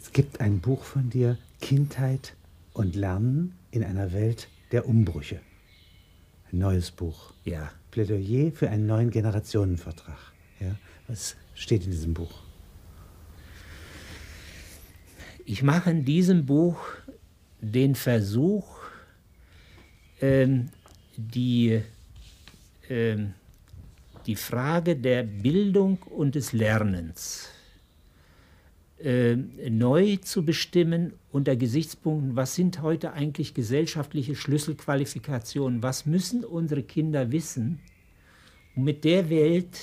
Es gibt ein Buch von dir, Kindheit und Lernen in einer Welt der Umbrüche. Ein neues Buch. Ja. Plädoyer für einen neuen Generationenvertrag. Ja. Was steht in diesem Buch? Ich mache in diesem Buch den Versuch, ähm, die, ähm, die Frage der Bildung und des Lernens äh, neu zu bestimmen unter Gesichtspunkten, was sind heute eigentlich gesellschaftliche Schlüsselqualifikationen, was müssen unsere Kinder wissen, mit der Welt,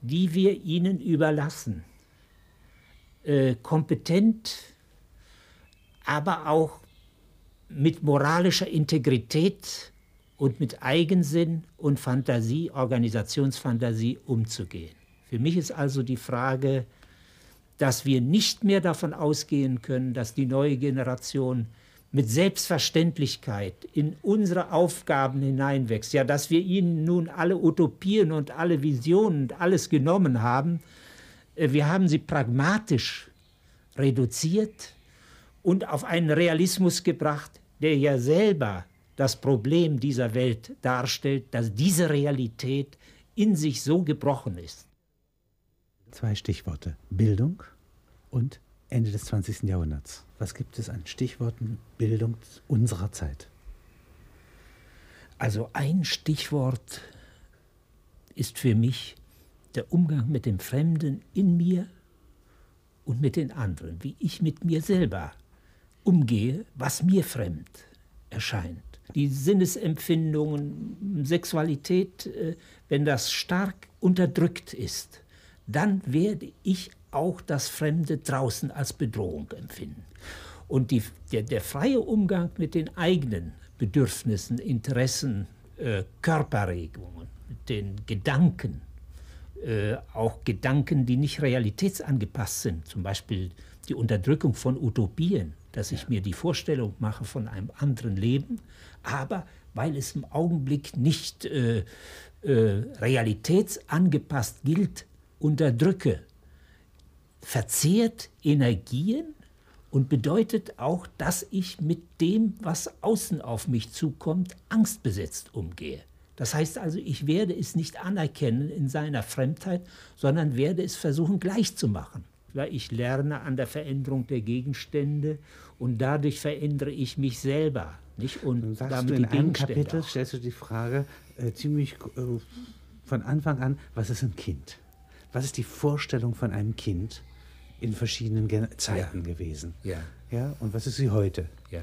die wir ihnen überlassen, äh, kompetent, aber auch mit moralischer Integrität und mit Eigensinn und Fantasie, Organisationsfantasie umzugehen. Für mich ist also die Frage, dass wir nicht mehr davon ausgehen können, dass die neue Generation mit Selbstverständlichkeit in unsere Aufgaben hineinwächst. Ja, dass wir ihnen nun alle Utopien und alle Visionen und alles genommen haben. Äh, wir haben sie pragmatisch reduziert und auf einen Realismus gebracht, der ja selber das Problem dieser Welt darstellt, dass diese Realität in sich so gebrochen ist. Zwei Stichworte. Bildung und Ende des 20. Jahrhunderts. Was gibt es an Stichworten Bildung unserer Zeit? Also ein Stichwort ist für mich der Umgang mit dem Fremden in mir und mit den anderen, wie ich mit mir selber umgehe, was mir fremd erscheint. Die Sinnesempfindungen, Sexualität, äh, wenn das stark unterdrückt ist, dann werde ich auch das Fremde draußen als Bedrohung empfinden. Und die, der, der, freie Umgang mit den eigenen Bedürfnissen, Interessen, äh, Körperregungen, mit den Gedanken, äh, auch Gedanken, die nicht realitätsangepasst sind, zum Beispiel die Unterdrückung von Utopien, dass ich mir die Vorstellung mache von einem anderen Leben, aber weil es im Augenblick nicht äh, äh realitätsangepasst gilt, unterdrücke, verzehrt Energien und bedeutet auch, dass ich mit dem, was außen auf mich zukommt, angstbesetzt umgehe. Das heißt also, ich werde es nicht anerkennen in seiner Fremdheit, sondern werde es versuchen gleichzumachen. Ich lerne an der Veränderung der Gegenstände und dadurch verändere ich mich selber. Nicht? Und sagst damit du in einem Kapitel auch. stellst du die Frage äh, ziemlich äh, von Anfang an, was ist ein Kind? Was ist die Vorstellung von einem Kind in verschiedenen Gen Zeiten ja. gewesen? Ja. Ja. Und was ist sie heute? Ja.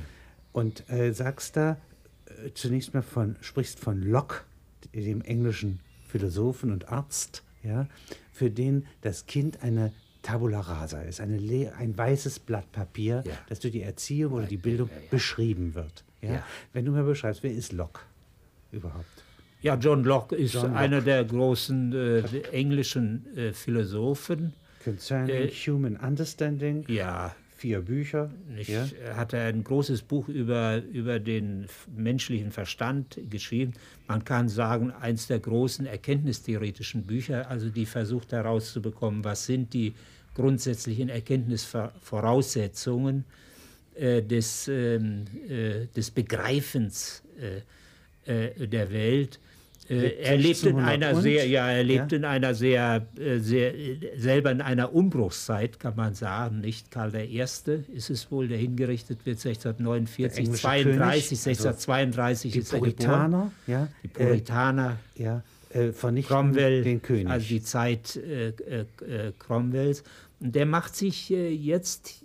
Und äh, sagst da äh, zunächst mal von, sprichst von Locke, dem englischen Philosophen und Arzt, ja, für den das Kind eine Tabula rasa ist, eine ein weißes Blatt Papier, ja. das durch die Erziehung oder die Bildung ja, ja. beschrieben wird. Ja? Wenn du mir beschreibst, wer ist Locke überhaupt? Ja, John Locke ist John Locke. einer der großen äh, englischen äh, Philosophen. Concerning äh, Human Understanding. Ja. Vier Bücher. Ich ja. hatte ein großes Buch über, über den menschlichen Verstand geschrieben. Man kann sagen, eins der großen erkenntnistheoretischen Bücher, also die versucht herauszubekommen, was sind die grundsätzlichen Erkenntnisvoraussetzungen äh, des, ähm, äh, des Begreifens äh, äh der Welt er lebt in einer sehr, ja, er lebt ja? in einer sehr, äh, sehr, selber in einer Umbruchszeit, kann man sagen, nicht? Karl I. ist es wohl, der hingerichtet wird 1649, 32, 1632 also ist er Puritaner, ja, die Puritaner, äh, ja, äh, vernichten Cromwell, den König. Also die Zeit äh, äh, Cromwells. Und der macht sich jetzt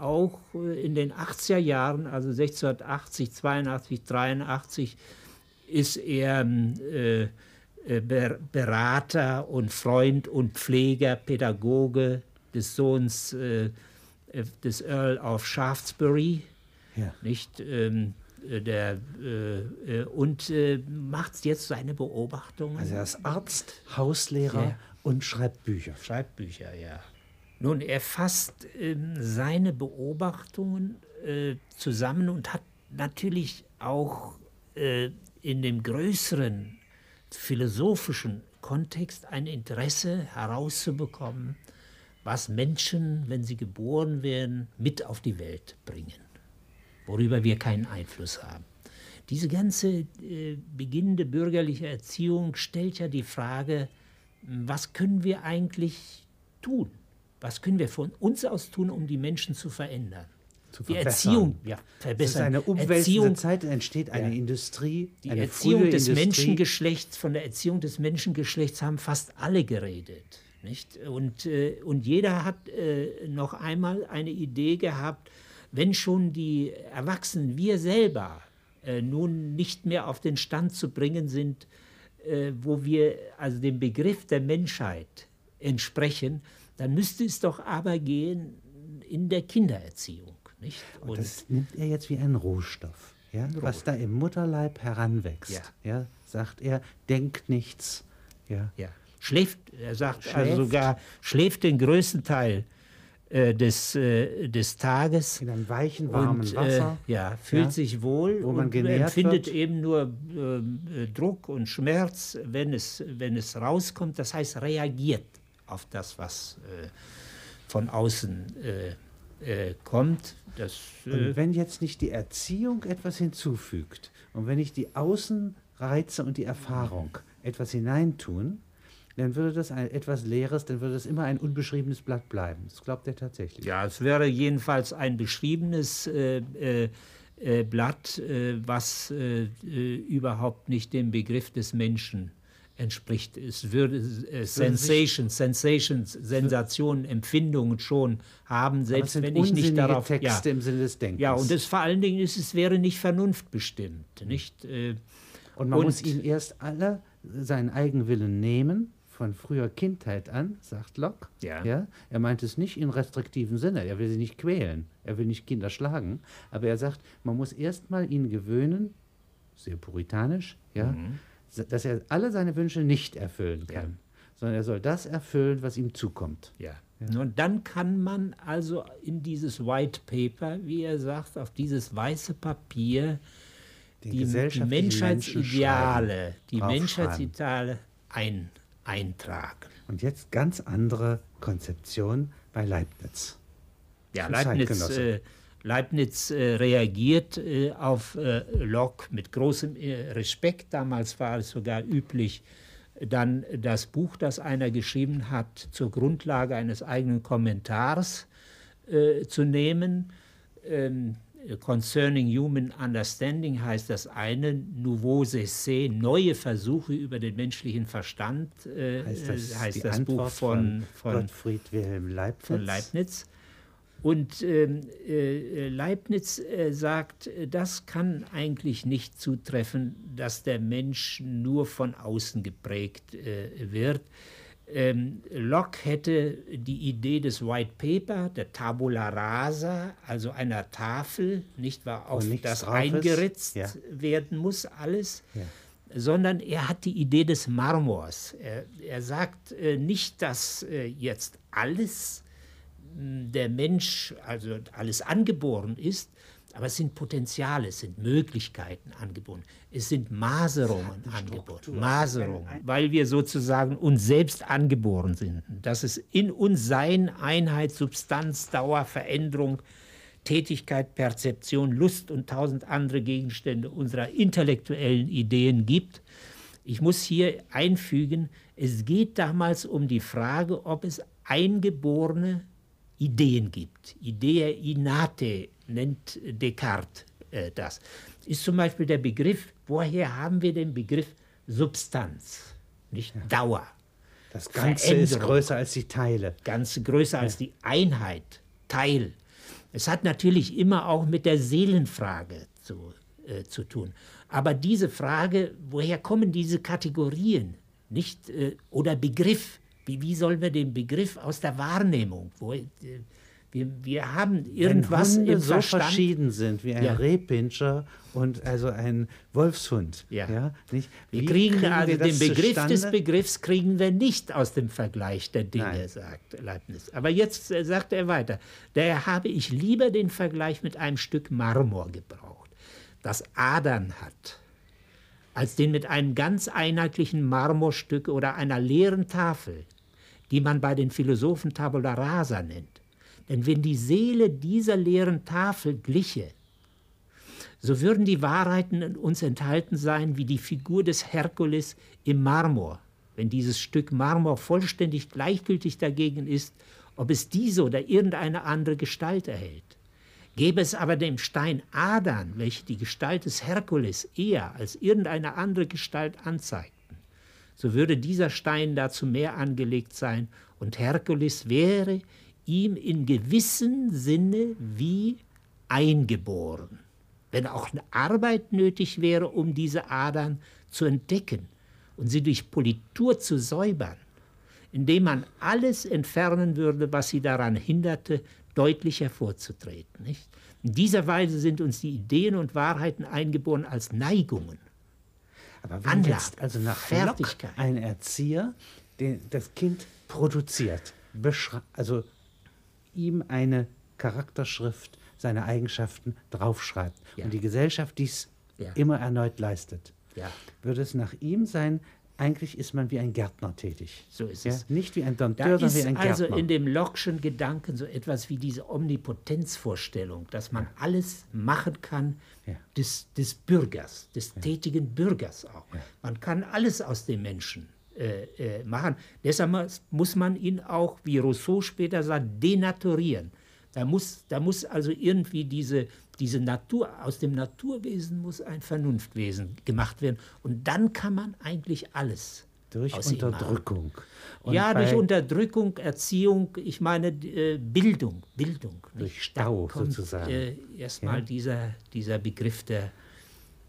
auch in den 80er Jahren, also 1680, 82, 83, ist er äh, äh Berater und Freund und Pfleger, Pädagoge des Sohns äh, äh, des Earl of Shaftesbury. Ja. Nicht? Ähm, äh, der, äh, und macht jetzt seine Beobachtungen. Also er ist Arzt, Hauslehrer ja. und schreibt Bücher. Schreibt Bücher, ja. Nun, er fasst ähm, seine Beobachtungen zusammen und hat natürlich auch in dem größeren philosophischen Kontext ein Interesse herauszubekommen, was Menschen, wenn sie geboren werden, mit auf die Welt bringen, worüber wir keinen Einfluss haben. Diese ganze äh, beginnende bürgerliche Erziehung stellt ja die Frage, was können wir eigentlich tun? Was können wir von uns aus tun, um die Menschen zu verändern? Zu die verbessern. Erziehung ja, Es ist verbessern. eine umwälzende Zeit, entsteht eine Ja. Industrie, die eine Erziehung des Industrie. Menschengeschlechts, von der Erziehung des Menschengeschlechts haben fast alle geredet. Nicht? Und, äh, und jeder hat äh, noch einmal eine Idee gehabt, wenn schon die Erwachsenen, wir selber, äh, nun nicht mehr auf den Stand zu bringen sind, äh, wo wir also dem Begriff der Menschheit entsprechen, dann müsste es doch aber gehen in der Kindererziehung. Nicht? Und das nimmt er jetzt wie einen Rohstoff. Ja? Was da im Mutterleib heranwächst, ja. sagt er, denkt nichts. Ja. Ja. Schläft, er sagt Schläft. also sogar, schläft den größten Teil äh, des, äh, des Tages. In einem weichen, warmen und, Wasser. Äh, ja, fühlt Ja. sich wohl Wo man und empfindet wird. eben nur ähm, äh, Druck und Schmerz, wenn es, wenn es rauskommt. Das heißt, reagiert auf das, was äh, von außen äh, äh, kommt. Das, äh, Und wenn jetzt nicht die Erziehung etwas hinzufügt und wenn nicht die Außenreize und die Erfahrung etwas hineintun, dann würde das ein, etwas Leeres, dann würde das immer ein unbeschriebenes Blatt bleiben. Das glaubt er tatsächlich. Ja, es wäre jedenfalls ein beschriebenes äh, äh, Blatt, äh, was überhaupt nicht dem Begriff des Menschen entspricht. Es würde äh, Sensations, Sensations, Sensationen, Empfindungen schon haben, selbst wenn ich nicht darauf. Texte ja, im Sinne des Denkens. ja, und es vor allen Dingen ist, es wäre nicht vernunftbestimmt, nicht? Äh, Und man Und- muss ihm erst alle seinen Eigenwillen nehmen, von früher Kindheit an, sagt Locke. Ja. Er meint es nicht in restriktivem Sinne, er will sie nicht quälen, er will nicht Kinder schlagen, aber er sagt, man muss erst mal ihn gewöhnen, sehr puritanisch, ja, Mhm. Dass er alle seine Wünsche nicht erfüllen kann, sondern er soll das erfüllen, was ihm zukommt. Ja. Und dann kann man also in dieses White Paper, wie er sagt, auf dieses weiße Papier die, Menschheitsideale, die Menschheitsideale ein, eintragen. Und jetzt ganz andere Konzeption bei Leibniz. Ja, Leibniz, äh, Leibniz äh, reagiert äh, auf äh, Locke mit großem äh, Respekt. Damals war es sogar üblich, dann das Buch, das einer geschrieben hat, zur Grundlage eines eigenen Kommentars äh, zu nehmen. Ähm, Concerning Human Understanding heißt das eine, Nouveaux Essais, neue Versuche über den menschlichen Verstand, äh, Heißt das, äh, heißt das Buch von, von, Gottfried Wilhelm Leibniz? von Leibniz. Und ähm, äh, Leibniz äh, sagt, äh, das kann eigentlich nicht zutreffen, dass der Mensch nur von außen geprägt äh, wird. Ähm, Locke hätte die Idee des White Paper, der Tabula Rasa, also einer Tafel, nicht wahr, auf das eingeritzt Ja. werden muss, alles Ja. sondern er hat die Idee des Marmors. Er, er sagt äh, nicht, dass äh, jetzt alles der Mensch, also alles angeboren ist, aber es sind Potenziale, es sind Möglichkeiten angeboren, es sind Maserungen angeboren, Maserungen, weil wir sozusagen uns selbst angeboren sind. Dass es in uns Sein, Einheit, Substanz, Dauer, Veränderung, Tätigkeit, Perzeption, Lust und tausend andere Gegenstände unserer intellektuellen Ideen gibt. Ich muss hier einfügen, es geht damals um die Frage, ob es eingeborene Ideen gibt. Idea innate nennt Descartes äh, das. Ist zum Beispiel der Begriff, woher haben wir den Begriff Substanz, nicht Dauer? Das Ganze ist größer als die Teile. ganz größer als die Einheit, Teil. Es hat natürlich immer auch mit der Seelenfrage zu, äh, zu tun. Aber diese Frage, woher kommen diese Kategorien? Nicht, äh, oder Begriff. Wie, wie sollen wir den Begriff aus der Wahrnehmung? Wo, äh, wir, wir haben irgendwas Wenn Hunde im so Verstand. verschieden sind wie ein Ja. Rehpinscher und also ein Wolfshund. Ja. nicht? Wir Wie kriegen also wir den Begriff des zustande? Begriffs kriegen wir nicht aus dem Vergleich der Dinge, Nein. sagt Leibniz. Aber jetzt äh, sagt er weiter. Daher habe ich lieber den Vergleich mit einem Stück Marmor gebraucht, das Adern hat, als den mit einem ganz einheitlichen Marmorstück oder einer leeren Tafel, die man bei den Philosophen Tabula rasa nennt. Denn wenn die Seele dieser leeren Tafel gliche, so würden die Wahrheiten in uns enthalten sein wie die Figur des Herkules im Marmor. Wenn dieses Stück Marmor vollständig gleichgültig dagegen ist, ob es diese oder irgendeine andere Gestalt erhält. Gäbe es aber dem Stein Adern, welche die Gestalt des Herkules eher als irgendeine andere Gestalt anzeigten, so würde dieser Stein dazu mehr angelegt sein und Herkules wäre ihm in gewissem Sinne wie eingeboren. Wenn auch eine Arbeit nötig wäre, um diese Adern zu entdecken und sie durch Politur zu säubern, indem man alles entfernen würde, was sie daran hinderte, deutlich hervorzutreten. Nicht? In dieser Weise sind uns die Ideen und Wahrheiten eingeboren als Neigungen. Aber wenn Anlagen, jetzt also nach Fertigkeit. Ein Erzieher den, das Kind produziert, also ihm eine Charakterschrift, seine Eigenschaften draufschreibt ja. und die Gesellschaft dies ja. immer erneut leistet, ja. würde es nach ihm sein, eigentlich ist man wie ein Gärtner tätig. So ist ja? es. Nicht wie ein Dompteur, sondern wie ein Gärtner. Also in dem Locke'schen Gedanken so etwas wie diese Omnipotenzvorstellung, dass man ja. alles machen kann ja. des, des Bürgers, des tätigen Bürgers auch. Man kann alles aus dem Menschen äh, äh, machen. Deshalb muss man ihn auch, wie Rousseau später sagt, denaturieren. Da muss, da muss also irgendwie diese, diese Natur, aus dem Naturwesen muss ein Vernunftwesen gemacht werden. Und dann kann man eigentlich alles. Durch Unterdrückung. ja, durch Unterdrückung, Erziehung, ich meine äh, Bildung, Bildung. Durch Stau kommt, sozusagen. Äh, Erstmal ja. dieser, dieser Begriff der,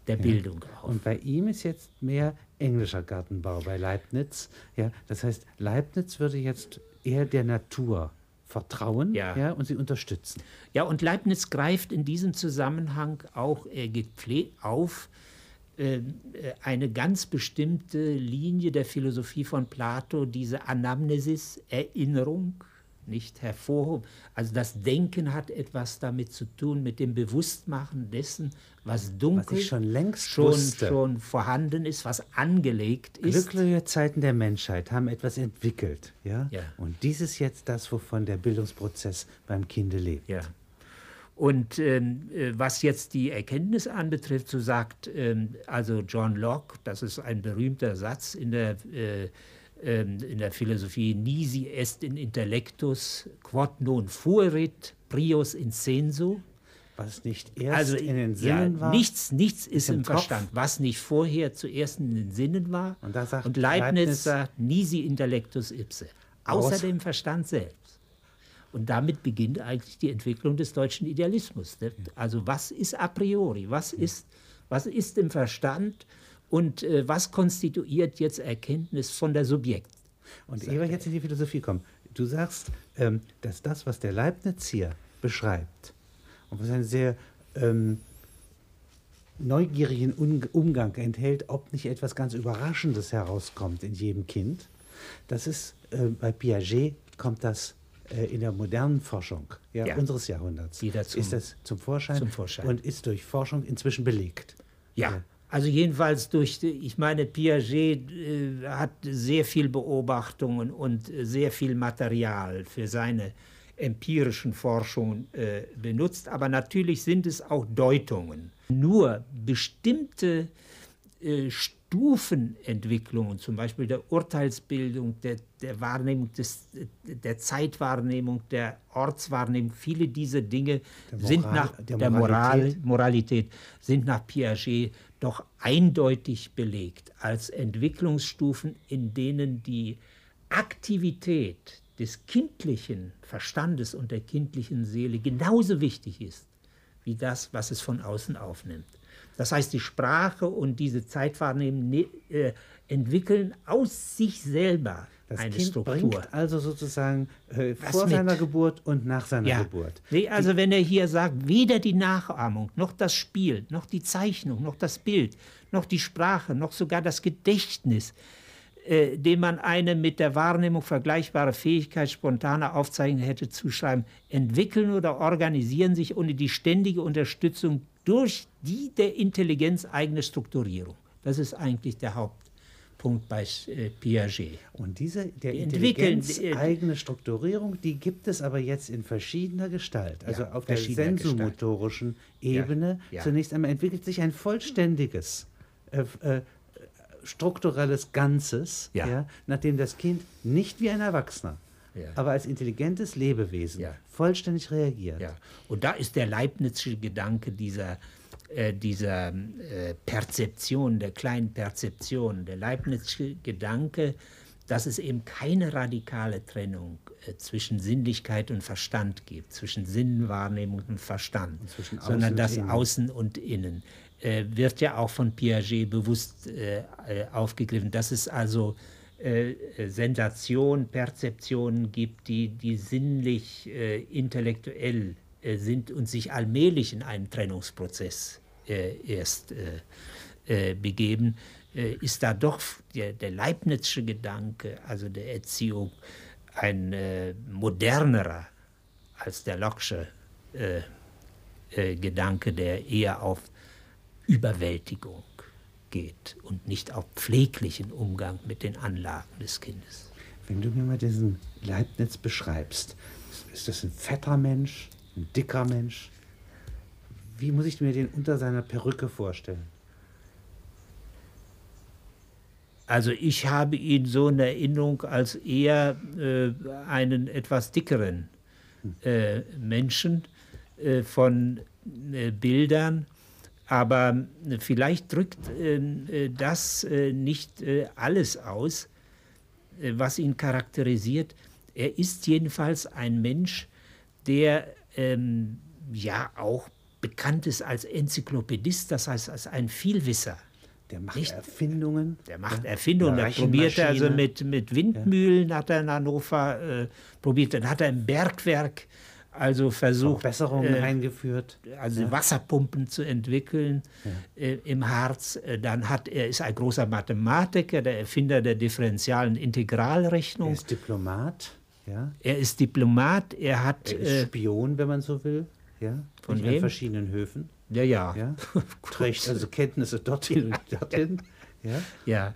der ja. Bildung auf. Und bei ihm ist jetzt mehr englischer Gartenbau bei Leibniz. Ja, das heißt, Leibniz würde jetzt eher der Natur vertrauen ja. ja. und sie unterstützen. Ja, und Leibniz greift in diesem Zusammenhang auch äh, auf äh, eine ganz bestimmte Linie der Philosophie von Plato, diese Anamnesis, Erinnerung, nicht hervorhoben. Also das Denken hat etwas damit zu tun, mit dem Bewusstmachen dessen, was dunkel was schon längst schon, schon vorhanden ist, was angelegt ist. Glückliche Zeiten der Menschheit haben etwas entwickelt. Ja? ja. Und dies ist jetzt das, wovon der Bildungsprozess beim Kinde lebt. Ja. Und ähm, äh, was jetzt die Erkenntnis anbetrifft, so sagt ähm, also John Locke, das ist ein berühmter Satz in der äh, in der Philosophie nisi est in intellectus, quod non fuerit prius in sensu. Was nicht erst also, in den Sinnen ja, war. Nichts, nichts ist im, im Verstand. Was nicht vorher zuerst in den Sinnen war. Und, sagt Und Leibniz, Leibniz sagt nisi intellectus ipse. Außer aus. dem Verstand selbst. Und damit beginnt eigentlich die Entwicklung des deutschen Idealismus. Also was ist a priori? Was ist, was ist im Verstand? Und äh, was konstituiert jetzt Erkenntnis von der Subjekt? Und ehe wir jetzt in die Philosophie kommen, du sagst, ähm, dass das, was der Leibniz hier beschreibt, und was einen sehr ähm, neugierigen Umgang enthält, ob nicht etwas ganz Überraschendes herauskommt in jedem Kind, das ist äh, bei Piaget kommt das äh, in der modernen Forschung ja, ja. unseres Jahrhunderts zum, ist das zum Vorschein, zum Vorschein, und ist durch Forschung inzwischen belegt. Ja, also jedenfalls durch, ich meine, Piaget äh, hat sehr viel Beobachtungen und sehr viel Material für seine empirischen Forschungen äh, benutzt, aber natürlich sind es auch Deutungen. Nur bestimmte äh, Stufenentwicklungen, zum Beispiel der Urteilsbildung, der, der Wahrnehmung des, der Zeitwahrnehmung, der Ortswahrnehmung, viele dieser Dinge Moral, sind nach der, der Moral, Moralität sind nach Piaget doch eindeutig belegt als Entwicklungsstufen, in denen die Aktivität des kindlichen Verstandes und der kindlichen Seele genauso wichtig ist wie das, was es von außen aufnimmt. Das heißt, die Sprache und diese Zeitwahrnehmung ne, äh, entwickeln aus sich selber das eine kind Struktur. bringt also sozusagen äh, vor mit? seiner Geburt und nach seiner ja. Geburt. Nee, also die, wenn er hier sagt, weder die Nachahmung, noch das Spiel, noch die Zeichnung, noch das Bild, noch die Sprache, noch sogar das Gedächtnis, äh, dem man eine mit der Wahrnehmung vergleichbare Fähigkeit spontaner Aufzeichnung hätte zuschreiben, entwickeln oder organisieren sich ohne die ständige Unterstützung durch die der Intelligenz eigene Strukturierung. Das ist eigentlich der Haupt Punkt bei äh, Piaget. Und diese der Die entwickeln- intelligenzeigene Strukturierung, die gibt es aber jetzt in verschiedener Gestalt. Also Ja, auf der Gestalt. sensomotorischen Ebene. ja. Zunächst einmal entwickelt sich ein vollständiges äh, äh, strukturelles Ganzes, Ja. ja. nachdem das Kind nicht wie ein Erwachsener, Ja. aber als intelligentes Lebewesen Ja. vollständig reagiert. Ja. Und da ist der Leibnizsche Gedanke dieser, äh, dieser äh, Perzeption, der kleinen Perzeption, der Leibnizsche Gedanke, dass es eben keine radikale Trennung äh, zwischen Sinnlichkeit und Verstand gibt, zwischen Sinnwahrnehmung und Verstand, Außen sondern und das Innen. Außen und Innen äh, wird ja auch von Piaget bewusst äh, aufgegriffen, dass es also äh, äh, Sensation, Perzeptionen gibt, die, die sinnlich, intellektuell sind und sich allmählich in einen Trennungsprozess äh, erst äh, äh, begeben, äh, ist da doch der, der Leibnizsche Gedanke, also der Erziehung, ein äh, modernerer als der Locke'sche äh, äh, Gedanke, der eher auf Überwältigung geht und nicht auf pfleglichen Umgang mit den Anlagen des Kindes. Wenn du mir mal diesen Leibniz beschreibst, ist das ein fetter Mensch, ein dicker Mensch? Wie muss ich mir den unter seiner Perücke vorstellen? Also ich habe ihn so in Erinnerung als eher äh, einen etwas dickeren äh, Menschen äh, von äh, Bildern, aber äh, vielleicht drückt ähm, äh, das nicht alles aus, was ihn charakterisiert. Er ist jedenfalls ein Mensch, der ähm, ja auch bekannt ist als Enzyklopädist, das heißt als ein Vielwisser. Der macht Nicht- Erfindungen. Der macht ja, Erfindungen, der probiert also mit, mit Windmühlen, hat er in Hannover äh, probiert, dann hat er im Bergwerk also versucht, Verbesserungen äh, eingeführt. also Wasserpumpen zu entwickeln äh, im Harz. Äh, Dann hat er ist ein großer Mathematiker, der Erfinder der differentialen Er Integralrechnung. ist Diplomat. Ja. Er ist Diplomat, er hat Er ist äh, Spion, wenn man so will. Ja. Von wem? verschiedenen Höfen. ja ja Ja. Trägt also Kenntnisse dorthin und dorthin. Ja. Ja.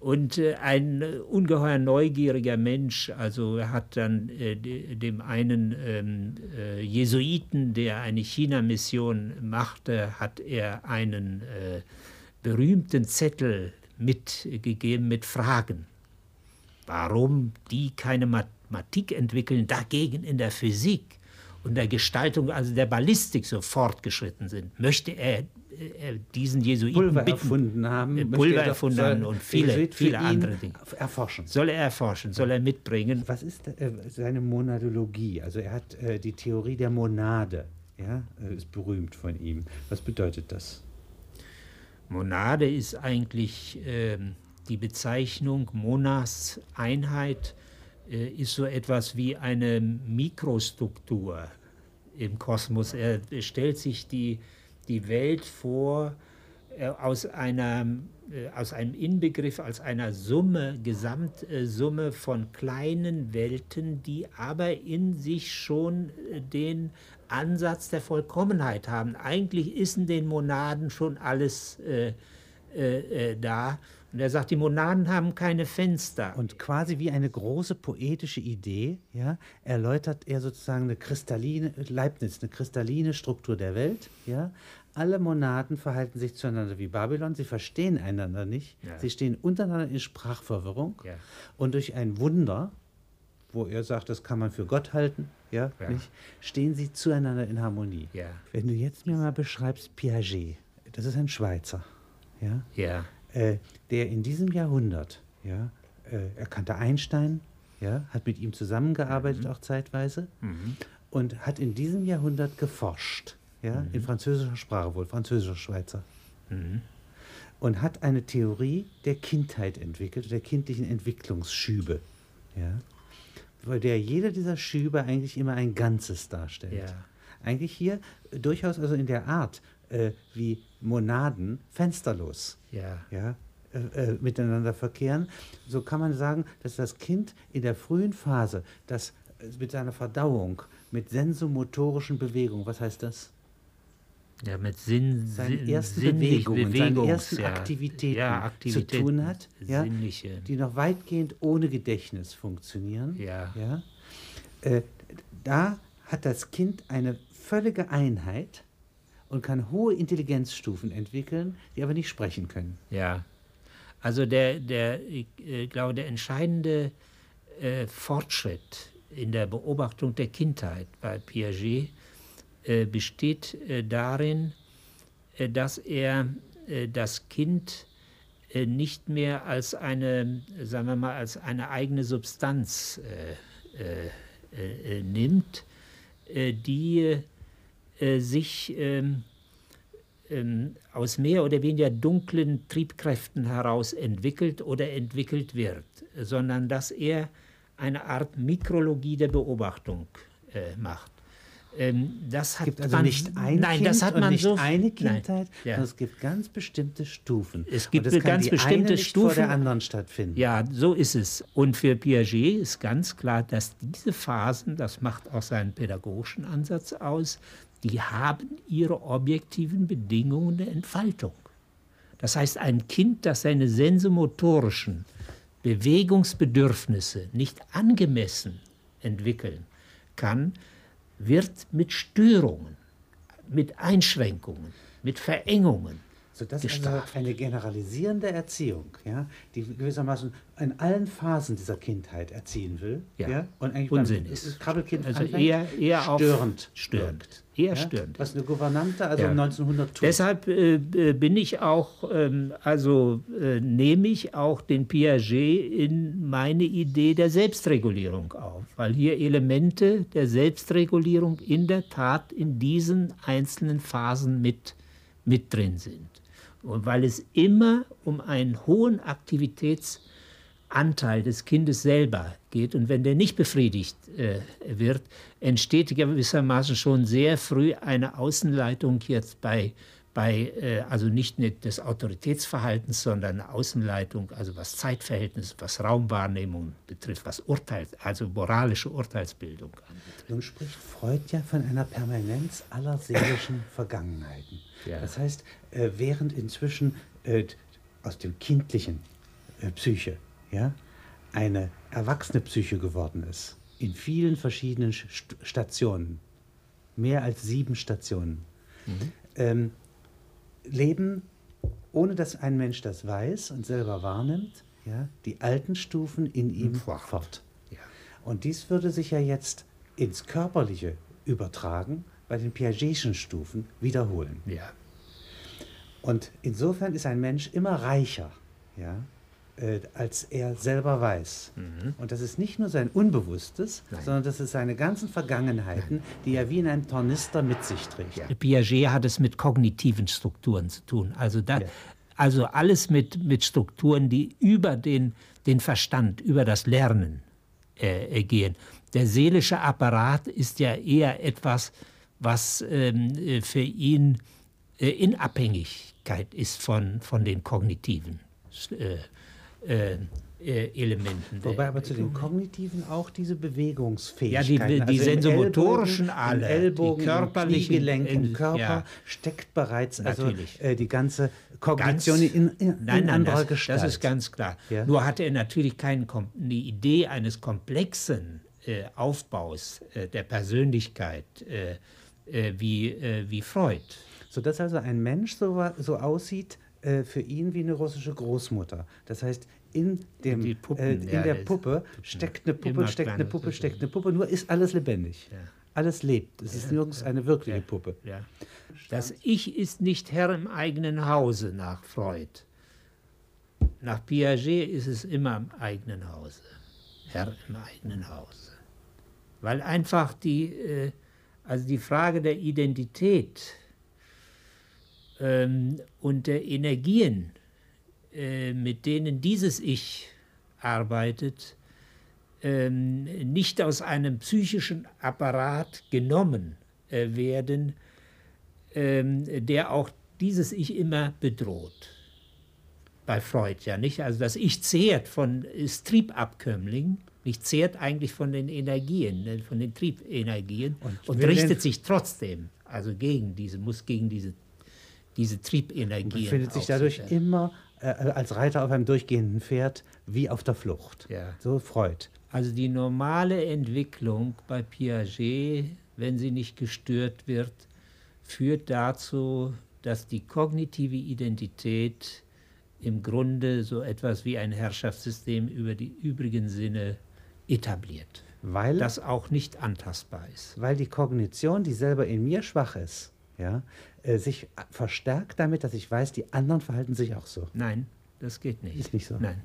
Und äh, ein äh, ungeheuer neugieriger Mensch, also er hat dann äh, de, dem einen ähm, äh, Jesuiten, der eine China-Mission machte, hat er einen äh, berühmten Zettel mitgegeben mit Fragen. Warum die keine Mathematik entwickeln, dagegen in der Physik und der Gestaltung, also der Ballistik so fortgeschritten sind, möchte er, diesen Jesuiten Pulver bitten, erfunden haben. äh, Pulver er erfunden haben und viele, viele andere Dinge. Erforschen. Soll er erforschen, soll er mitbringen. Was ist äh, seine Monadologie? Also er hat äh, die Theorie der Monade. Ja, ist berühmt von ihm. Was bedeutet das? Monade ist eigentlich ähm, die Bezeichnung, Monas Einheit ist so etwas wie eine Mikrostruktur im Kosmos. Er stellt sich die, die Welt vor äh, aus, einer, äh, aus einem Inbegriff, als einer Summe, Gesamtsumme von kleinen Welten, die aber in sich schon äh, den Ansatz der Vollkommenheit haben. Eigentlich ist in den Monaden schon alles äh, äh, äh, da. Und er sagt, die Monaden haben keine Fenster. Und quasi wie eine große poetische Idee, ja, erläutert er sozusagen eine kristalline, Leibniz, eine kristalline Struktur der Welt, ja. Alle Monaden verhalten sich zueinander wie Babylon, sie verstehen einander nicht, Ja. sie stehen untereinander in Sprachverwirrung Ja. und durch ein Wunder, wo er sagt, das kann man für Gott halten, ja, Ja. Nicht, stehen sie zueinander in Harmonie. Wenn du jetzt mir mal beschreibst Piaget, das ist ein Schweizer, ja, ja, der in diesem Jahrhundert, ja, äh, er kannte Einstein, ja, hat mit ihm zusammengearbeitet auch zeitweise und hat in diesem Jahrhundert geforscht, ja, in französischer Sprache wohl, französischer Schweizer. Und hat eine Theorie der Kindheit entwickelt, der kindlichen Entwicklungsschübe, ja, bei der jeder dieser Schübe eigentlich immer ein Ganzes darstellt. Ja. Eigentlich hier äh, durchaus also in der Art, äh, wie Monaden fensterlos ja. ja, äh, äh, miteinander verkehren. So kann man sagen, dass das Kind in der frühen Phase, das äh, mit seiner Verdauung, mit sensomotorischen Bewegungen, was heißt das? ja, mit Sinn, seinen Sinn, ersten Bewegungen, seinen ersten ja, Aktivitäten, ja, Aktivitäten, zu tun hat, ja, die noch weitgehend ohne Gedächtnis funktionieren. Ja. Ja, äh, da hat das Kind eine völlige Einheit und kann hohe Intelligenzstufen entwickeln, die aber nicht sprechen können. Ja, also der, der ich äh, glaube, der entscheidende äh, Fortschritt in der Beobachtung der Kindheit bei Piaget äh, besteht äh, darin, äh, dass er äh, das Kind nicht mehr als eine, sagen wir mal, als eine eigene Substanz nimmt, die äh, sich ähm, ähm, aus mehr oder weniger dunklen Triebkräften heraus entwickelt oder entwickelt wird, sondern dass er eine Art Mikrologie der Beobachtung äh, macht. Ähm, das Es hat gibt also man, nicht ein nein, Kind das hat man nicht so eine nein, Kindheit, ja. sondern es gibt ganz bestimmte Stufen. Es gibt und das ganz die bestimmte nicht vor der Stufen. anderen stattfinden. Ja, so ist es. Und für Piaget ist ganz klar, dass diese Phasen, das macht auch seinen pädagogischen Ansatz aus, die haben ihre objektiven Bedingungen der Entfaltung. Das heißt, ein Kind, das seine sensomotorischen Bewegungsbedürfnisse nicht angemessen entwickeln kann, wird mit Störungen, mit Einschränkungen, mit Verengungen So, das ist also gestraft. eine generalisierende Erziehung, ja, die gewissermaßen in allen Phasen dieser Kindheit erziehen will. Ja. Ja, und eigentlich Unsinn ist. Krabbelkind Also anfängt, eher- eher störend, störend. Eher ja, störend, Was eine Gouvernante also Ja. 1900 tut. Deshalb äh, bin ich auch, ähm, also äh, nehme ich auch den Piaget in meine Idee der Selbstregulierung auf, weil hier Elemente der Selbstregulierung in der Tat in diesen einzelnen Phasen mit, mit drin sind. Und weil es immer um einen hohen Aktivitätsanteil des Kindes selber geht und wenn der nicht befriedigt äh, wird, entsteht gewissermaßen schon sehr früh eine Außenleitung jetzt bei, bei äh, also nicht des Autoritätsverhaltens, sondern eine Außenleitung, also was Zeitverhältnis, was Raumwahrnehmung betrifft, was Urteil, also moralische Urteilsbildung anbetrifft. Nun spricht Freud ja von einer Permanenz aller seelischen Vergangenheiten. Ja. Das heißt, äh, während inzwischen äh, aus dem kindlichen äh, Psyche ja, eine erwachsene Psyche geworden ist, in vielen verschiedenen St Stationen, mehr als sieben Stationen, ähm, leben, ohne dass ein Mensch das weiß und selber wahrnimmt, ja, die alten Stufen in ihm Fort. fort. Ja. Und dies würde sich ja jetzt ins Körperliche übertragen, bei den Piagetischen Stufen wiederholen. Ja. Und insofern ist ein Mensch immer reicher, ja, äh, als er selber weiß. Und das ist nicht nur sein Unbewusstes, Nein. sondern das ist seine ganzen Vergangenheiten, die er wie in einem Tornister mit sich trägt. Piaget hat es mit kognitiven Strukturen zu tun. Also, da, Ja. also alles mit, mit Strukturen, die über den, den Verstand, über das Lernen äh, äh, gehen. Der seelische Apparat ist ja eher etwas, was ähm, äh, für ihn äh, in Abhängigkeit ist von, von den kognitiven äh, äh, äh, Elementen. Wobei aber zu den kognitiven auch diese ja, Bewegungsfähigkeiten, die, die also sensomotorischen Ellbogen, alle, Ellbogen, die körperlichen, Kniegelenk, im in- Körper ja. steckt bereits also Natürlich. äh, die ganze Kognition in, in, in nein, nein, anderer das, Gestalt. das ist ganz klar. Ja. Nur hatte er natürlich keine eine Idee eines komplexen äh, Aufbaus äh, der Persönlichkeit äh, wie, äh, wie Freud. Sodass also ein Mensch so, so aussieht äh, für ihn wie eine russische Großmutter. Das heißt, in, dem, Puppen, äh, in ja, der Puppe steckt eine Puppe, steckt eine Puppe, steckt eine Puppe, nur ist alles lebendig. Ja. Alles lebt. Es ist nirgends eine wirkliche Puppe. Ja. Das Ich ist nicht Herr im eigenen Hause nach Freud. Nach Piaget ist es immer im eigenen Hause. Herr im eigenen Hause. Weil einfach die, äh, also die Frage der Identität ähm, und der Energien, äh, mit denen dieses Ich arbeitet, ähm, nicht aus einem psychischen Apparat genommen äh, werden, ähm, der auch dieses Ich immer bedroht. Bei Freud ja nicht. Also das Ich zehrt von, Triebabkömmling, nicht zehrt eigentlich von den Energien, äh, von den Triebenergien und, will richtet sich trotzdem Also gegen diese, muss gegen diese, diese Triebenergie. Befindet sich dadurch immer äh, als Reiter auf einem durchgehenden Pferd wie auf der Flucht. Ja. So Freud. Also die normale Entwicklung bei Piaget, wenn sie nicht gestört wird, führt dazu, dass die kognitive Identität im Grunde so etwas wie ein Herrschaftssystem über die übrigen Sinne etabliert. Weil, das auch nicht antastbar ist. Weil die Kognition, die selber in mir schwach ist, ja, äh, sich verstärkt damit, dass ich weiß, die anderen verhalten sich auch so. Nein, das geht nicht. Ist nicht so. Nein,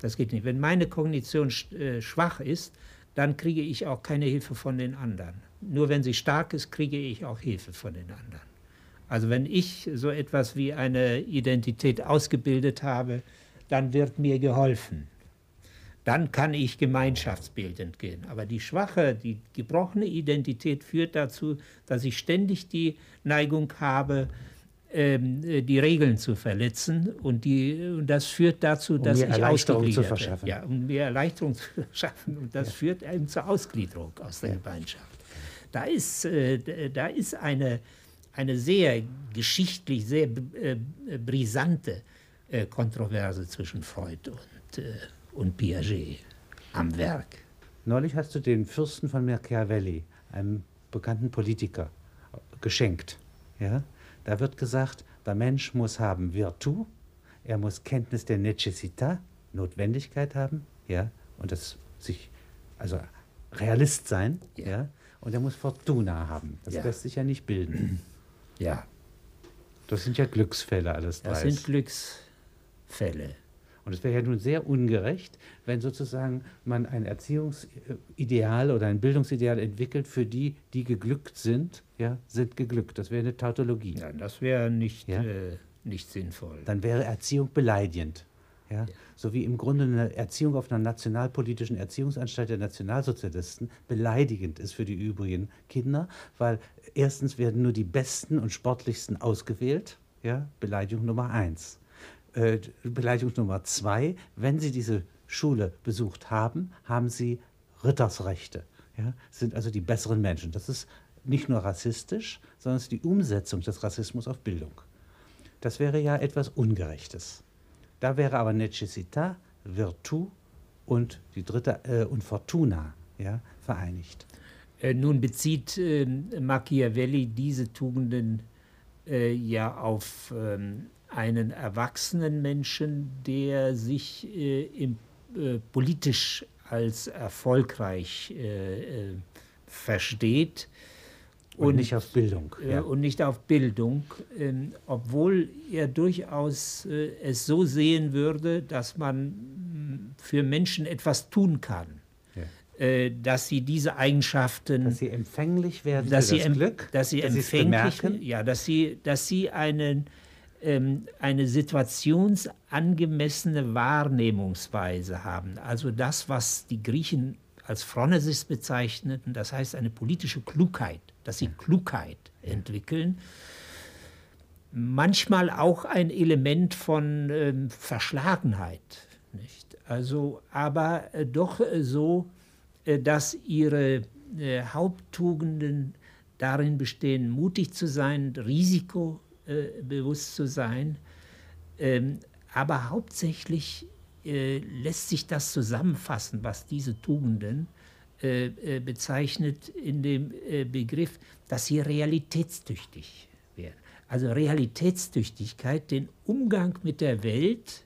das geht nicht. Wenn meine Kognition äh, schwach ist, dann kriege ich auch keine Hilfe von den anderen. Nur wenn sie stark ist, kriege ich auch Hilfe von den anderen. Also wenn ich so etwas wie eine Identität ausgebildet habe, dann wird mir geholfen. Dann kann ich gemeinschaftsbildend gehen. Aber die schwache, die gebrochene Identität führt dazu, dass ich ständig die Neigung habe, ähm, die Regeln zu verletzen. Und, die, und das führt dazu, dass um mir ich Erleichterung zu verschaffen. Ja, um mir Erleichterung zu verschaffen. Und das ja. führt eben zur Ausgliederung aus der ja. Gemeinschaft. Da ist, äh, da ist eine, eine sehr geschichtlich, sehr äh, brisante äh, Kontroverse zwischen Freud und, äh, und Piaget am Werk. Neulich hast du den Fürsten von Machiavelli, einem bekannten Politiker, geschenkt. Ja? Da wird gesagt, der Mensch muss haben Virtu, er muss Kenntnis der Necessità, Notwendigkeit haben, ja, und das sich, also Realist sein, ja, ja und er muss Fortuna haben. Das ja. lässt sich ja nicht bilden. Ja. Das sind ja Glücksfälle, alles drei. Das sind Glücksfälle. Und es wäre ja nun sehr ungerecht, wenn sozusagen man ein Erziehungsideal oder ein Bildungsideal entwickelt für die, die geglückt sind, ja, sind geglückt. Das wäre eine Tautologie. Ja, das wäre nicht, ja? äh, nicht sinnvoll. Dann wäre Erziehung beleidigend. Ja? ja? So wie im Grunde eine Erziehung auf einer nationalpolitischen Erziehungsanstalt der Nationalsozialisten beleidigend ist für die übrigen Kinder, weil erstens werden nur die Besten und Sportlichsten ausgewählt. Ja? Beleidigung Nummer eins. Äh, Beleidigung Nummer zwei, wenn Sie diese Schule besucht haben, haben Sie Rittersrechte. Ja? Sind also die besseren Menschen. Das ist nicht nur rassistisch, sondern es ist die Umsetzung des Rassismus auf Bildung. Das wäre ja etwas Ungerechtes. Da wäre aber Necessità, Virtu und die dritte äh, und Fortuna ja, vereinigt. Äh, nun bezieht äh, Machiavelli diese Tugenden äh, ja auf ähm, einen erwachsenen Menschen, der sich äh, im, äh, politisch als erfolgreich äh, äh versteht. Und, und, nicht auf Bildung. Äh, ja. Und nicht auf Bildung, ähm, obwohl er durchaus es so sehen würde, dass man mm, für Menschen etwas tun kann. Ja. dass sie diese Eigenschaften. Dass sie empfänglich werden dass für das sie Glück. Dass sie dass empfänglich Ja, dass sie, dass sie einen eine situationsangemessene Wahrnehmungsweise haben. Also das, was die Griechen als Phronesis bezeichneten, das heißt eine politische Klugheit, dass sie Klugheit entwickeln. Manchmal auch ein Element von ähm, Verschlagenheit, nicht? Also, aber äh, doch äh, so, äh, dass ihre Haupttugenden darin bestehen, mutig zu sein, Risiko äh, bewusst zu sein. Ähm, aber hauptsächlich äh, lässt sich das zusammenfassen, was diese Tugenden äh, äh bezeichnet in dem äh, Begriff, dass sie realitätstüchtig werden. Also Realitätstüchtigkeit, den Umgang mit der Welt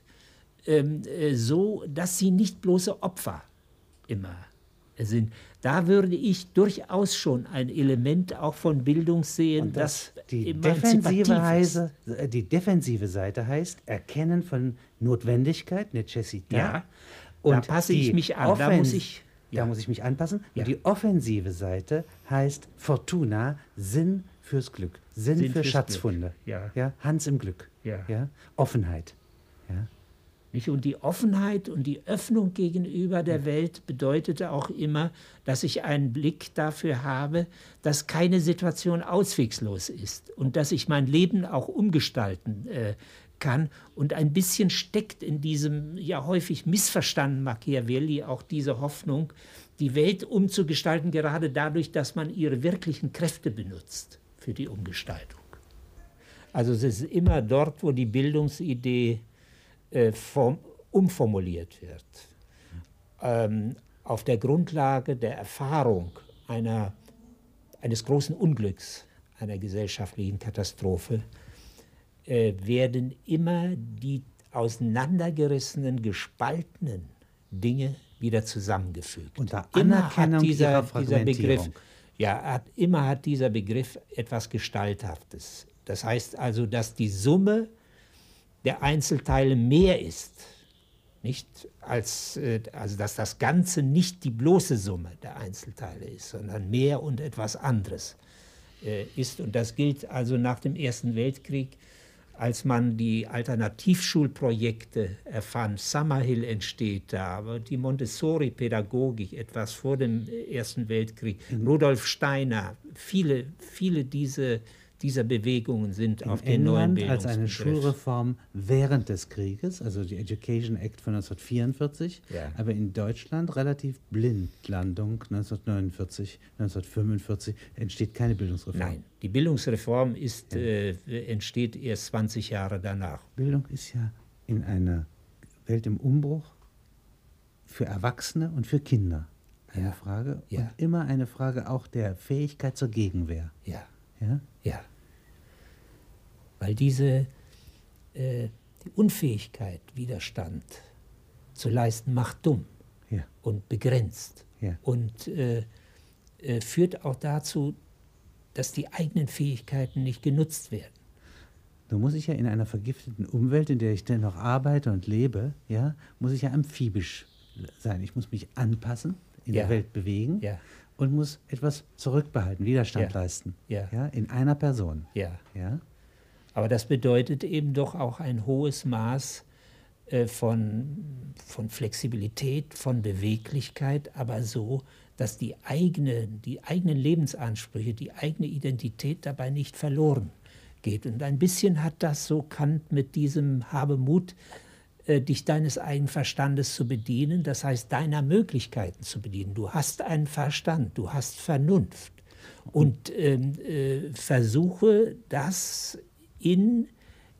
ähm, äh, so, dass sie nicht bloße Opfer immer sind. Da würde ich durchaus schon ein Element auch von Bildung sehen, das, das die defensive, Weise, äh, die defensive Seite heißt Erkennen von Notwendigkeit, Necessità. Ja, und da passe ich mich an. da muss ich, ja. da muss ich mich anpassen. Ja. Und die offensive Seite heißt Fortuna, Sinn fürs Glück, Sinn, Sinn für Schatzfunde. Ja. Ja, Hans im Glück. Ja. Ja? Offenheit. Ja. Nicht? Und die Offenheit und die Öffnung gegenüber der Welt bedeutete auch immer, dass ich einen Blick dafür habe, dass keine Situation auswegslos ist und dass ich mein Leben auch umgestalten äh, kann. Und ein bisschen steckt in diesem ja häufig missverstandenen Machiavelli auch diese Hoffnung, die Welt umzugestalten, gerade dadurch, dass man ihre wirklichen Kräfte benutzt. für die Umgestaltung. Also es ist immer dort, wo die Bildungsidee äh, form, umformuliert wird, ähm, auf der Grundlage der Erfahrung einer, eines großen Unglücks, einer gesellschaftlichen Katastrophe, äh, werden immer die auseinandergerissenen, gespaltenen Dinge wieder zusammengefügt. Unter Anerkennung immer dieser, dieser Begriff, ja, hat, immer hat dieser Begriff etwas Gestalthaftes. Das heißt also, dass die Summe der Einzelteile mehr ist, nicht als, äh, also dass das Ganze nicht die bloße Summe der Einzelteile ist, sondern mehr und etwas anderes äh, ist. Und das gilt also nach dem Ersten Weltkrieg als man die Alternativschulprojekte erfand, Summerhill entsteht da, aber die Montessori-Pädagogik etwas vor dem Ersten Weltkrieg, mhm. Rudolf Steiner, viele, viele diese dieser Bewegungen sind in auf den England neuen als eine Schulreform während des Krieges, also die Education Act von 1944, ja. aber in Deutschland relativ Blindlandung 1949, 1945 entsteht keine Bildungsreform. Nein, die Bildungsreform ist, ja. äh, entsteht erst 20 Jahre danach. Bildung ist ja in einer Welt im Umbruch für Erwachsene und für Kinder eine ja. Frage und immer eine Frage auch der Fähigkeit zur Gegenwehr. Ja. Ja? Ja. Weil diese äh, die Unfähigkeit, Widerstand zu leisten, macht dumm ja. und begrenzt. Ja. Und äh, äh, führt auch dazu, dass die eigenen Fähigkeiten nicht genutzt werden. Nun muss ich ja in einer vergifteten Umwelt, in der ich dennoch arbeite und lebe, ja, muss ich ja amphibisch sein. Ich muss mich anpassen, in ja. der Welt bewegen. Ja und muss etwas zurückbehalten, Widerstand ja. leisten. Ja. ja. In einer Person. Ja. ja. Aber das bedeutet eben doch auch ein hohes Maß äh, von, von Flexibilität, von Beweglichkeit, aber so, dass die, eigene, die eigenen Lebensansprüche, die eigene Identität dabei nicht verloren geht. Und ein bisschen hat das so Kant mit diesem Habe Mut dich deines eigenen Verstandes zu bedienen, das heißt deiner Möglichkeiten zu bedienen. Du hast einen Verstand, du hast Vernunft und ähm, äh, versuche das in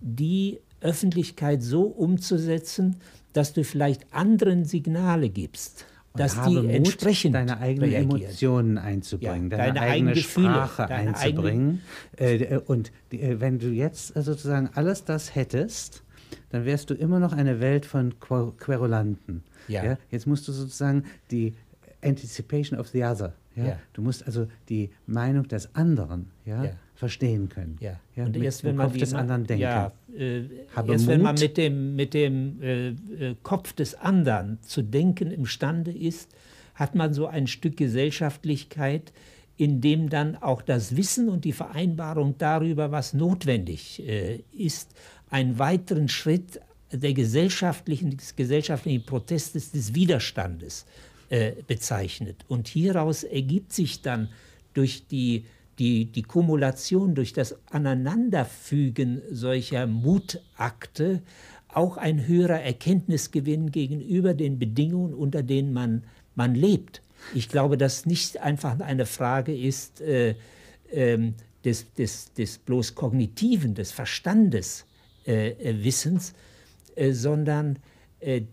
die Öffentlichkeit so umzusetzen, dass du vielleicht anderen Signale gibst. Und dass die Mut, entsprechend deine eigenen reagieren. Emotionen einzubringen, ja, deine, deine, eigene Gefühle, Sprache deine einzubringen. Eigene äh, und äh, wenn du jetzt sozusagen alles das hättest, dann wärst du immer noch eine Welt von Querulanten. Ja. ja. Jetzt musst du sozusagen die Anticipation of the other. Ja? ja. Du musst also die Meinung des anderen ja, ja. verstehen können. Ja. ja und erst wenn man Kopf des anderen denken. Ja, äh, erst Mut. wenn man mit dem, mit dem äh, äh, Kopf des anderen zu denken imstande ist, hat man so ein Stück Gesellschaftlichkeit, in dem dann auch das Wissen und die Vereinbarung darüber, was notwendig äh, ist, einen weiteren Schritt der gesellschaftlichen, des gesellschaftlichen Protestes, des Widerstandes äh, bezeichnet. Und hieraus ergibt sich dann durch die, die, die Kumulation, durch das Aneinanderfügen solcher Mutakte auch ein höherer Erkenntnisgewinn gegenüber den Bedingungen, unter denen man, man lebt. Ich glaube, dass nicht einfach eine Frage ist äh, äh, des, des, des bloß Kognitiven, des Verstandes, Wissens, äh, sondern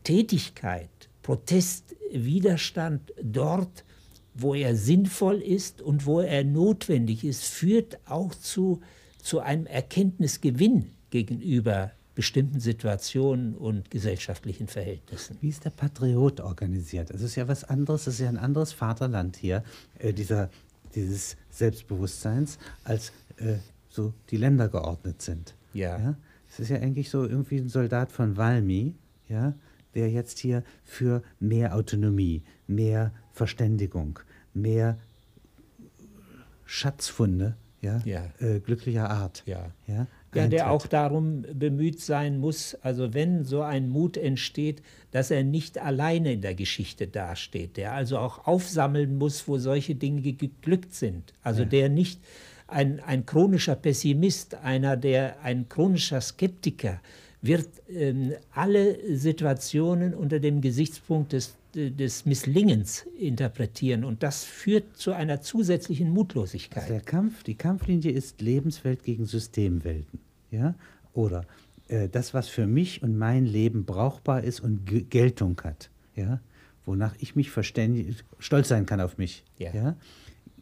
Tätigkeit, Protest, Widerstand dort, wo er sinnvoll ist und wo er notwendig ist, führt auch zu, zu einem Erkenntnisgewinn gegenüber bestimmten Situationen und gesellschaftlichen Verhältnissen. Wie ist der Patriot organisiert? Es ist ja was anderes, es ist ja ein anderes Vaterland hier, äh, dieser, dieses Selbstbewusstseins, als äh, so die Länder geordnet sind. Ja. ja? Es ist ja eigentlich so irgendwie ein Soldat von Valmy, ja, der jetzt hier für mehr Autonomie, mehr Verständigung, mehr Schatzfunde ja, ja. Äh, glücklicher Art. Ja. Ja, ja, der auch darum bemüht sein muss, also wenn so ein Mut entsteht, dass er nicht alleine in der Geschichte dasteht, der also auch aufsammeln muss, wo solche Dinge geglückt sind. Also ja. der nicht ein, ein chronischer Pessimist, einer, der ein chronischer Skeptiker, wird ähm, alle Situationen unter dem Gesichtspunkt des, des Misslingens interpretieren. Und das führt zu einer zusätzlichen Mutlosigkeit. Also der Kampf, die Kampflinie ist Lebenswelt gegen Systemwelten. Ja? Oder äh, das, was für mich und mein Leben brauchbar ist und G Geltung hat. Ja? Wonach ich mich verständig, stolz sein kann auf mich. Ja. Ja?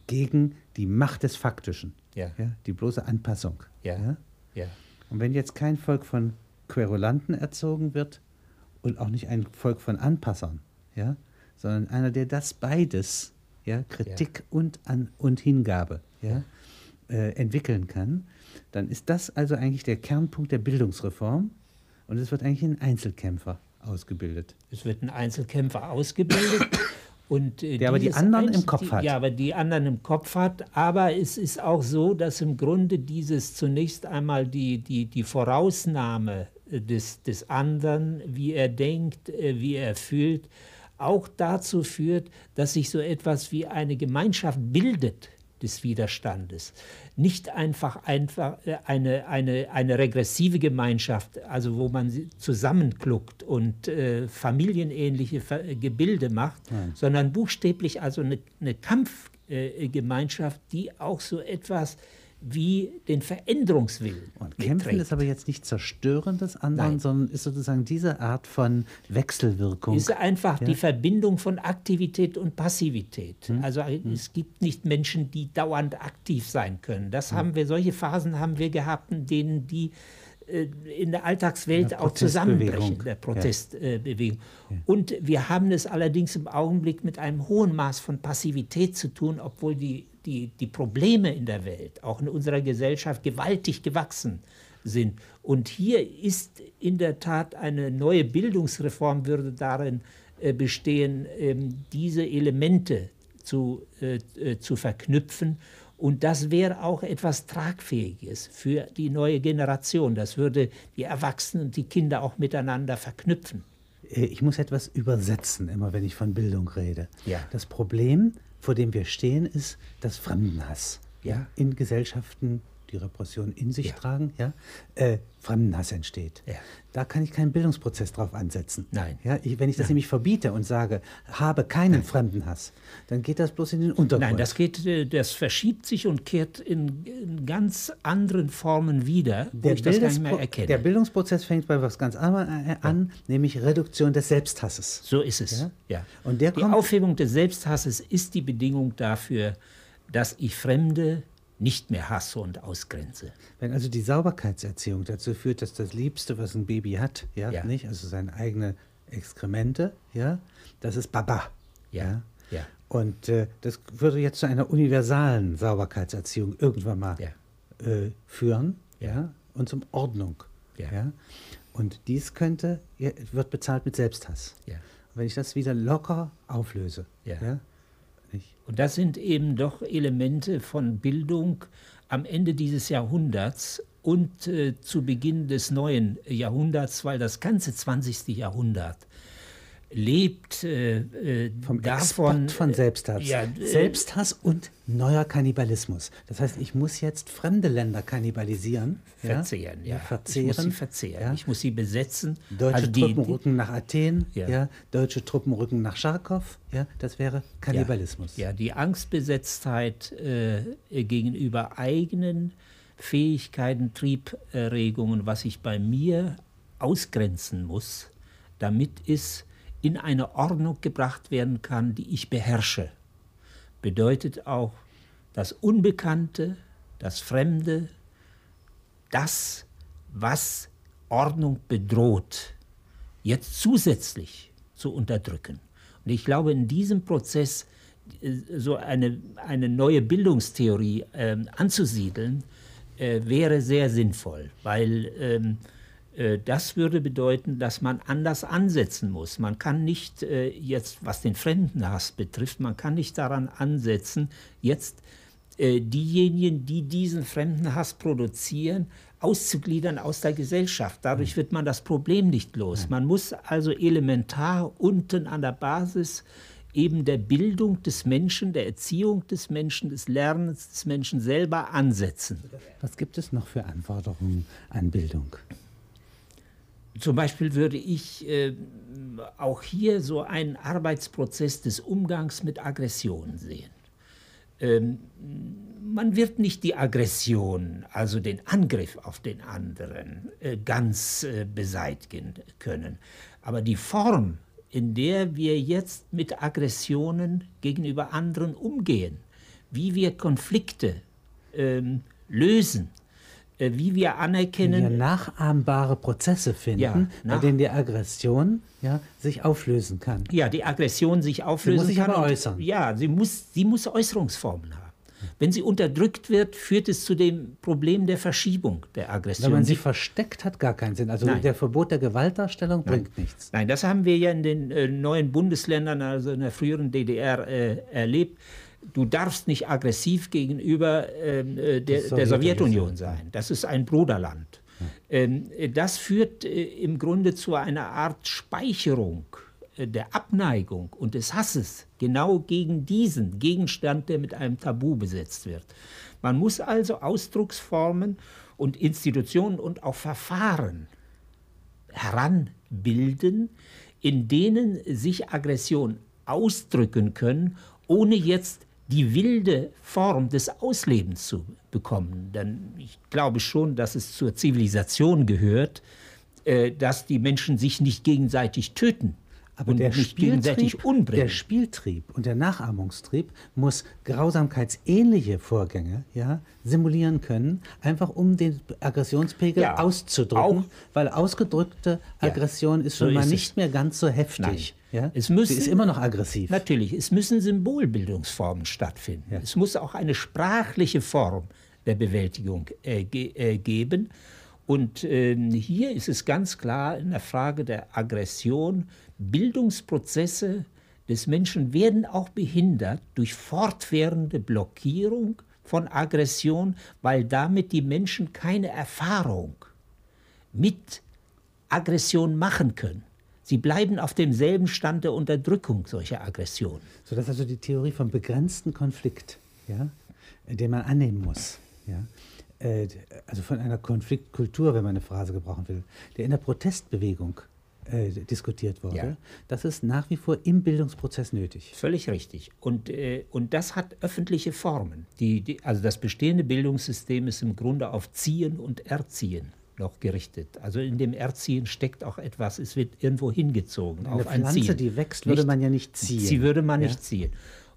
Gegen die Macht des Faktischen. Ja. Ja? Die bloße Anpassung. Ja. Ja? Ja. Und wenn jetzt kein Volk von Querulanten erzogen wird und auch nicht ein Volk von Anpassern, ja, sondern einer, der das beides, ja, Kritik Und, an, und Hingabe, ja, äh, entwickeln kann, dann ist das also eigentlich der Kernpunkt der Bildungsreform und es wird eigentlich ein Einzelkämpfer ausgebildet. Es wird ein Einzelkämpfer ausgebildet. Und, äh, Der aber die anderen im Einzel- Kopf hat. Ja, aber die anderen im Kopf hat. Aber es ist auch so, dass im Grunde dieses zunächst einmal die, die, die Vorausnahme äh, des, des anderen, wie er denkt, äh, wie er fühlt, auch dazu führt, dass sich so etwas wie eine Gemeinschaft bildet des Widerstandes. Nicht einfach, einfach äh, eine, eine, eine regressive Gemeinschaft, also wo man zusammenkluckt und äh, familienähnliche äh, Gebilde macht, sondern buchstäblich also eine, eine Kampfgemeinschaft, die auch so etwas wie den Veränderungswillen Und Kämpfen mitträgt. ist aber jetzt nicht Zerstören des anderen, Nein. sondern ist sozusagen diese Art von Wechselwirkung. ist einfach die Verbindung von Aktivität und Passivität. Hm. Also es gibt nicht Menschen, die dauernd aktiv sein können. Das Hm. haben wir, solche Phasen haben wir gehabt, in denen die äh, in der Alltagswelt auch zusammenbrechen, der Protestbewegung. Und wir haben es allerdings im Augenblick mit einem hohen Maß von Passivität zu tun, obwohl die, die, die Probleme in der Welt, auch in unserer Gesellschaft, gewaltig gewachsen sind. Und hier ist in der Tat eine neue Bildungsreform würde darin äh, bestehen, ähm, diese Elemente zu, äh, äh, zu verknüpfen. Und das wäre auch etwas Tragfähiges für die neue Generation. Das würde die Erwachsenen und die Kinder auch miteinander verknüpfen. Äh, Ich muss etwas übersetzen, immer wenn ich von Bildung rede. Ja. Das Problem, vor dem wir stehen, ist das Fremdenhass. Ja. In Gesellschaften, die Repression in sich Ja. tragen, ja, äh, Fremdenhass entsteht. Ja. Da kann ich keinen Bildungsprozess drauf ansetzen. Nein. Ja, ich, wenn ich das nämlich verbiete und sage, habe keinen Fremdenhass, dann geht das bloß in den Untergrund. Nein, das geht, äh, das verschiebt sich und kehrt in, in ganz anderen Formen wieder, wo ich das gar nicht mehr erkenne. der Bildungsprozess fängt bei was ganz anderem an, nämlich Reduktion des Selbsthasses. So ist es. Ja? Ja. Und der die Aufhebung des Selbsthasses ist die Bedingung dafür, dass ich Fremde nicht mehr hasse und ausgrenze. Wenn also die Sauberkeitserziehung dazu führt, dass das Liebste, was ein Baby hat, ja, Ja. nicht, also seine eigene Exkremente, ja, das ist Baba. Ja, ja. Und äh, das würde jetzt zu einer universalen Sauberkeitserziehung irgendwann mal Ja. äh, führen, ja. Und zum Ordnung. Ja. Und dies könnte, wird bezahlt mit Selbsthass. Ja. Und wenn ich das wieder locker auflöse, Ja. Und das sind eben doch Elemente von Bildung am Ende dieses Jahrhunderts und äh, zu Beginn des neuen Jahrhunderts, weil das ganze 20. Jahrhundert lebt äh, äh, Vom davon. Export von Selbsthass. Ja, äh, Selbsthass und neuer Kannibalismus. Das heißt, ich muss jetzt fremde Länder kannibalisieren. verzehren, ja. verzehren. Ich muss sie verzehren. Ja. Ich muss sie besetzen. Deutsche Also Truppen die- rücken nach Athen, ja. Ja. deutsche Truppen rücken nach Charkow, ja, das wäre Kannibalismus. Ja, die Angstbesetztheit äh, gegenüber eigenen Fähigkeiten, Trieberregungen, was ich bei mir ausgrenzen muss, damit es in eine Ordnung gebracht werden kann, die ich beherrsche. Bedeutet auch das Unbekannte, das Fremde, das, was Ordnung bedroht, jetzt zusätzlich zu unterdrücken. Und ich glaube, in diesem Prozess äh, so eine, eine neue Bildungstheorie ähm, anzusiedeln, äh, wäre sehr sinnvoll, weil ähm, äh, das würde bedeuten, dass man anders ansetzen muss. Man kann nicht äh, jetzt, was den Fremdenhass betrifft, man kann nicht daran ansetzen, jetzt äh, diejenigen, die diesen Fremdenhass produzieren, auszugliedern aus der Gesellschaft. Dadurch wird man das Problem nicht los. Man muss also elementar unten an der Basis eben der Bildung des Menschen, der Erziehung des Menschen, des Lernens des Menschen selber ansetzen. Was gibt es noch für Anforderungen an Bildung? Zum Beispiel würde ich äh, auch hier so einen Arbeitsprozess des Umgangs mit Aggressionen sehen. Ähm, man wird nicht die Aggression, also den Angriff auf den anderen, äh, ganz äh, beseitigen können. Aber die Form, in der wir jetzt mit Aggressionen gegenüber anderen umgehen, wie wir Konflikte ähm, lösen, wie wir anerkennen. Wir nachahmbare Prozesse finden, ja, nach, bei denen die Aggression ja, sich auflösen kann. Ja, die Aggression sich auflösen kann. Sie muss sich aber äußern. Ja, sie muss, sie muss Äußerungsformen haben. Wenn sie unterdrückt wird, führt es zu dem Problem der Verschiebung der Aggression. Wenn man sie versteckt, hat gar keinen Sinn. Also Nein. der Verbot der Gewaltdarstellung Nein. bringt nichts. Nein, das haben wir ja in den äh, neuen Bundesländern, also in der früheren DDR, äh, erlebt du darfst nicht aggressiv gegenüber ähm, äh, der, der, Sowjetunion sein. Das ist ein Bruderland. Ähm, das führt äh, im Grunde zu einer Art Speicherung äh, der Abneigung und des Hasses genau gegen diesen Gegenstand, der mit einem Tabu besetzt wird. Man muss also Ausdrucksformen und Institutionen und auch Verfahren heranbilden, in denen sich Aggression ausdrücken können, ohne jetzt die wilde Form des Auslebens zu bekommen. Denn ich glaube schon, dass es zur Zivilisation gehört, äh, dass die Menschen sich nicht gegenseitig töten. Aber und der umbringen. Der Spieltrieb und der Nachahmungstrieb muss grausamkeitsähnliche Vorgänge ja, simulieren können, einfach um den Aggressionspegel ja, auszudrücken, weil ausgedrückte Aggression ja, ist schon so mal nicht mehr ganz so heftig. Ja? Es müssen, Sie ist immer noch aggressiv. Natürlich, es müssen Symbolbildungsformen stattfinden. Ja. Es muss auch eine sprachliche Form der Bewältigung äh, ge äh, geben. Und äh, hier ist es ganz klar in der Frage der Aggression, Bildungsprozesse des Menschen werden auch behindert durch fortwährende Blockierung von Aggression, weil damit die Menschen keine Erfahrung mit Aggression machen können. Sie bleiben auf demselben Stand der Unterdrückung solcher Aggressionen. So, das ist also die Theorie vom begrenzten Konflikt, ja, den man annehmen muss. Ja. Äh, also von einer Konfliktkultur, wenn man eine Phrase gebrauchen will, der in der Protestbewegung äh, diskutiert wurde. Ja. Das ist nach wie vor im Bildungsprozess nötig. Völlig richtig. Und, äh, und das hat öffentliche Formen. Die, die, also das bestehende Bildungssystem ist im Grunde auf Ziehen und Erziehen noch gerichtet. Also in dem Erziehen steckt auch etwas, es wird irgendwo hingezogen. Eine auf ein Pflanze, Ziehen. die wächst, würde nicht, man ja nicht ziehen. Sie würde man ja? nicht ziehen.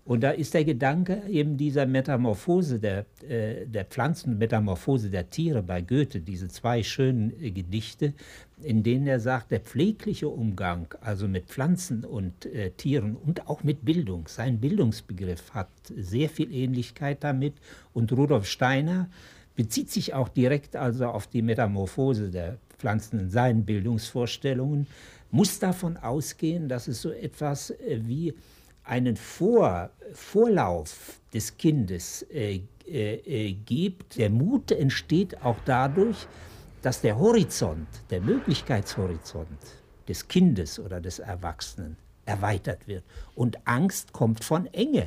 Und da ist der Gedanke eben dieser Metamorphose der, äh, der Pflanzen, Metamorphose der Tiere bei Goethe, diese zwei schönen äh, Gedichte, in denen er sagt, der pflegliche Umgang, also mit Pflanzen und äh, Tieren und auch mit Bildung, sein Bildungsbegriff hat sehr viel Ähnlichkeit damit. Und Rudolf Steiner bezieht sich auch direkt also auf die Metamorphose der Pflanzen in seinen Bildungsvorstellungen, muss davon ausgehen, dass es so etwas äh, wie einen Vor Vorlauf des Kindes äh, äh, äh, gibt. Der Mut entsteht auch dadurch, dass der Horizont, der Möglichkeitshorizont des Kindes oder des Erwachsenen erweitert wird. Und Angst kommt von Enge.